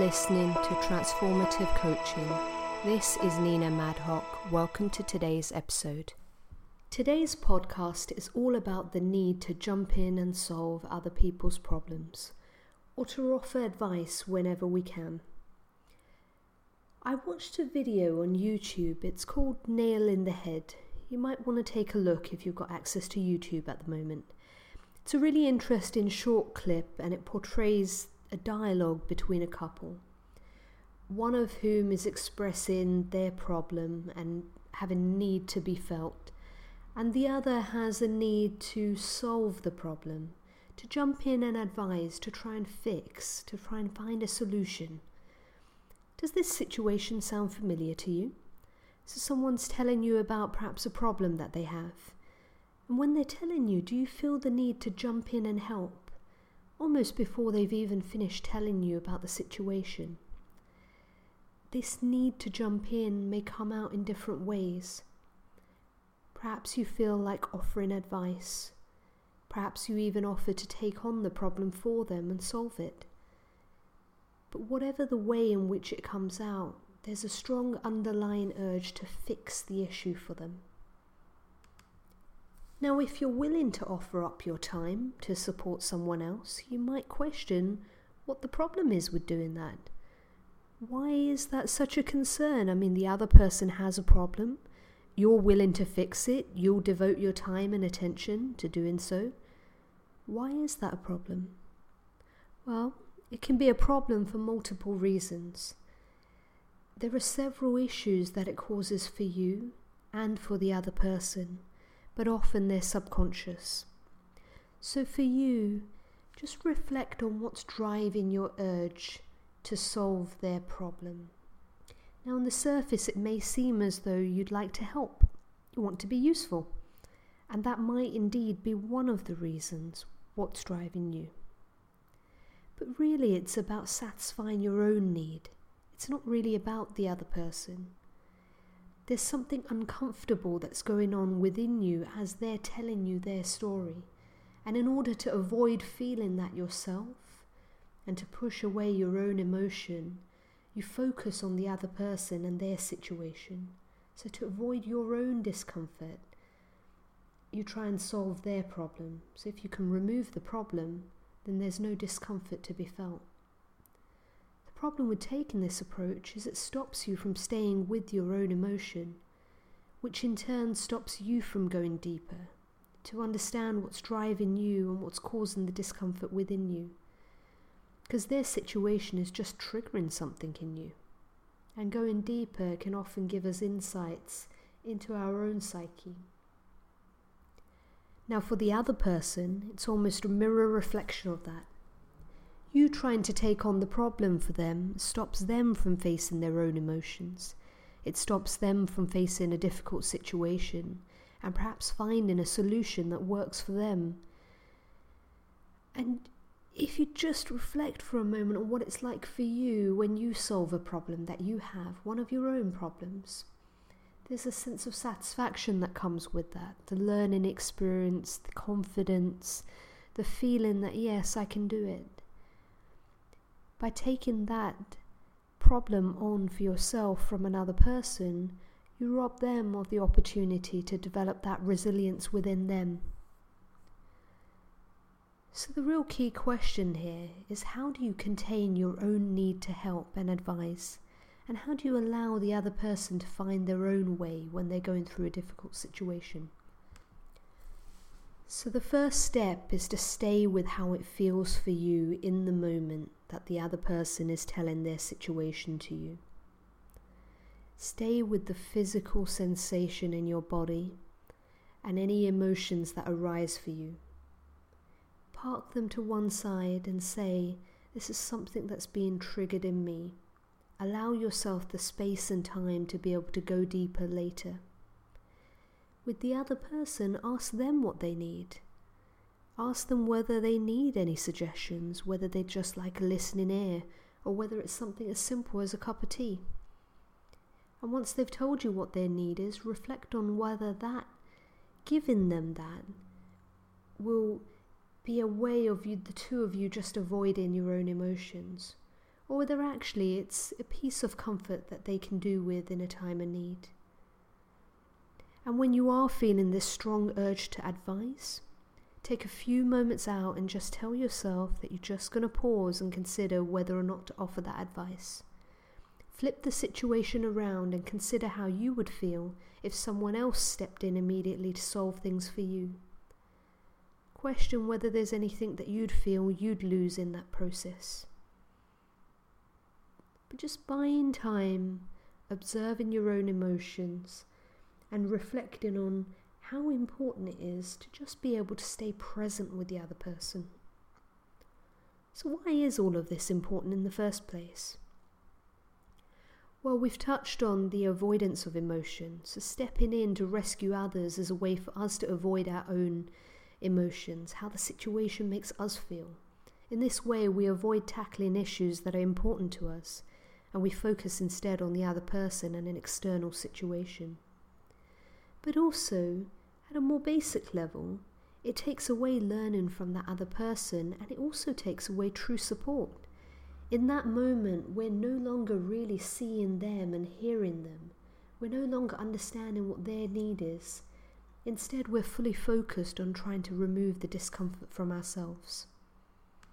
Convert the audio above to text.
listening to Transformative Coaching. This is Nina Madhock. Welcome to today's episode. Today's podcast is all about the need to jump in and solve other people's problems, or to offer advice whenever we can. I watched a video on YouTube. It's called Nail in the Head. You might want to take a look if you've got access to YouTube at the moment. It's a really interesting short clip and it portrays a dialogue between a couple, one of whom is expressing their problem and having a need to be felt, and the other has a need to solve the problem, to jump in and advise, to try and fix, to try and find a solution. Does this situation sound familiar to you? So someone's telling you about perhaps a problem that they have. And when they're telling you, do you feel the need to jump in and help? Almost before they've even finished telling you about the situation. This need to jump in may come out in different ways. Perhaps you feel like offering advice. Perhaps you even offer to take on the problem for them and solve it. But whatever the way in which it comes out, there's a strong underlying urge to fix the issue for them. Now, if you're willing to offer up your time to support someone else, you might question what the problem is with doing that. Why is that such a concern? I mean, the other person has a problem. You're willing to fix it. You'll devote your time and attention to doing so. Why is that a problem? Well, it can be a problem for multiple reasons. There are several issues that it causes for you and for the other person but often they're subconscious. So for you, just reflect on what's driving your urge to solve their problem. Now, on the surface, it may seem as though you'd like to help, you want to be useful, and that might indeed be one of the reasons what's driving you. But really, it's about satisfying your own need. It's not really about the other person. There's something uncomfortable that's going on within you as they're telling you their story. And in order to avoid feeling that yourself and to push away your own emotion, you focus on the other person and their situation. So, to avoid your own discomfort, you try and solve their problem. So, if you can remove the problem, then there's no discomfort to be felt problem with taking this approach is it stops you from staying with your own emotion, which in turn stops you from going deeper, to understand what's driving you and what's causing the discomfort within you. Because their situation is just triggering something in you. And going deeper can often give us insights into our own psyche. Now, for the other person, it's almost a mirror reflection of that. You trying to take on the problem for them stops them from facing their own emotions. It stops them from facing a difficult situation and perhaps finding a solution that works for them. And if you just reflect for a moment on what it's like for you when you solve a problem that you have, one of your own problems, there's a sense of satisfaction that comes with that the learning experience, the confidence, the feeling that, yes, I can do it by taking that problem on for yourself from another person, you rob them of the opportunity to develop that resilience within them. So, the real key question here is how do you contain your own need to help and advise? And how do you allow the other person to find their own way when they're going through a difficult situation? So, the first step is to stay with how it feels for you in the moment that the other person is telling their situation to you. Stay with the physical sensation in your body and any emotions that arise for you. Park them to one side and say, This is something that's being triggered in me. Allow yourself the space and time to be able to go deeper later. With the other person, ask them what they need. Ask them whether they need any suggestions, whether they just like a listening ear, or whether it's something as simple as a cup of tea. And once they've told you what their need is, reflect on whether that, giving them that, will be a way of you, the two of you just avoiding your own emotions. or whether actually it's a piece of comfort that they can do with in a time of need. And when you are feeling this strong urge to advise, take a few moments out and just tell yourself that you're just going to pause and consider whether or not to offer that advice. Flip the situation around and consider how you would feel if someone else stepped in immediately to solve things for you. Question whether there's anything that you'd feel you'd lose in that process. But just buying time, observing your own emotions, and reflecting on how important it is to just be able to stay present with the other person. So, why is all of this important in the first place? Well, we've touched on the avoidance of emotion, so stepping in to rescue others is a way for us to avoid our own emotions, how the situation makes us feel. In this way, we avoid tackling issues that are important to us, and we focus instead on the other person and an external situation. But also, at a more basic level, it takes away learning from that other person and it also takes away true support. In that moment, we're no longer really seeing them and hearing them. We're no longer understanding what their need is. Instead, we're fully focused on trying to remove the discomfort from ourselves.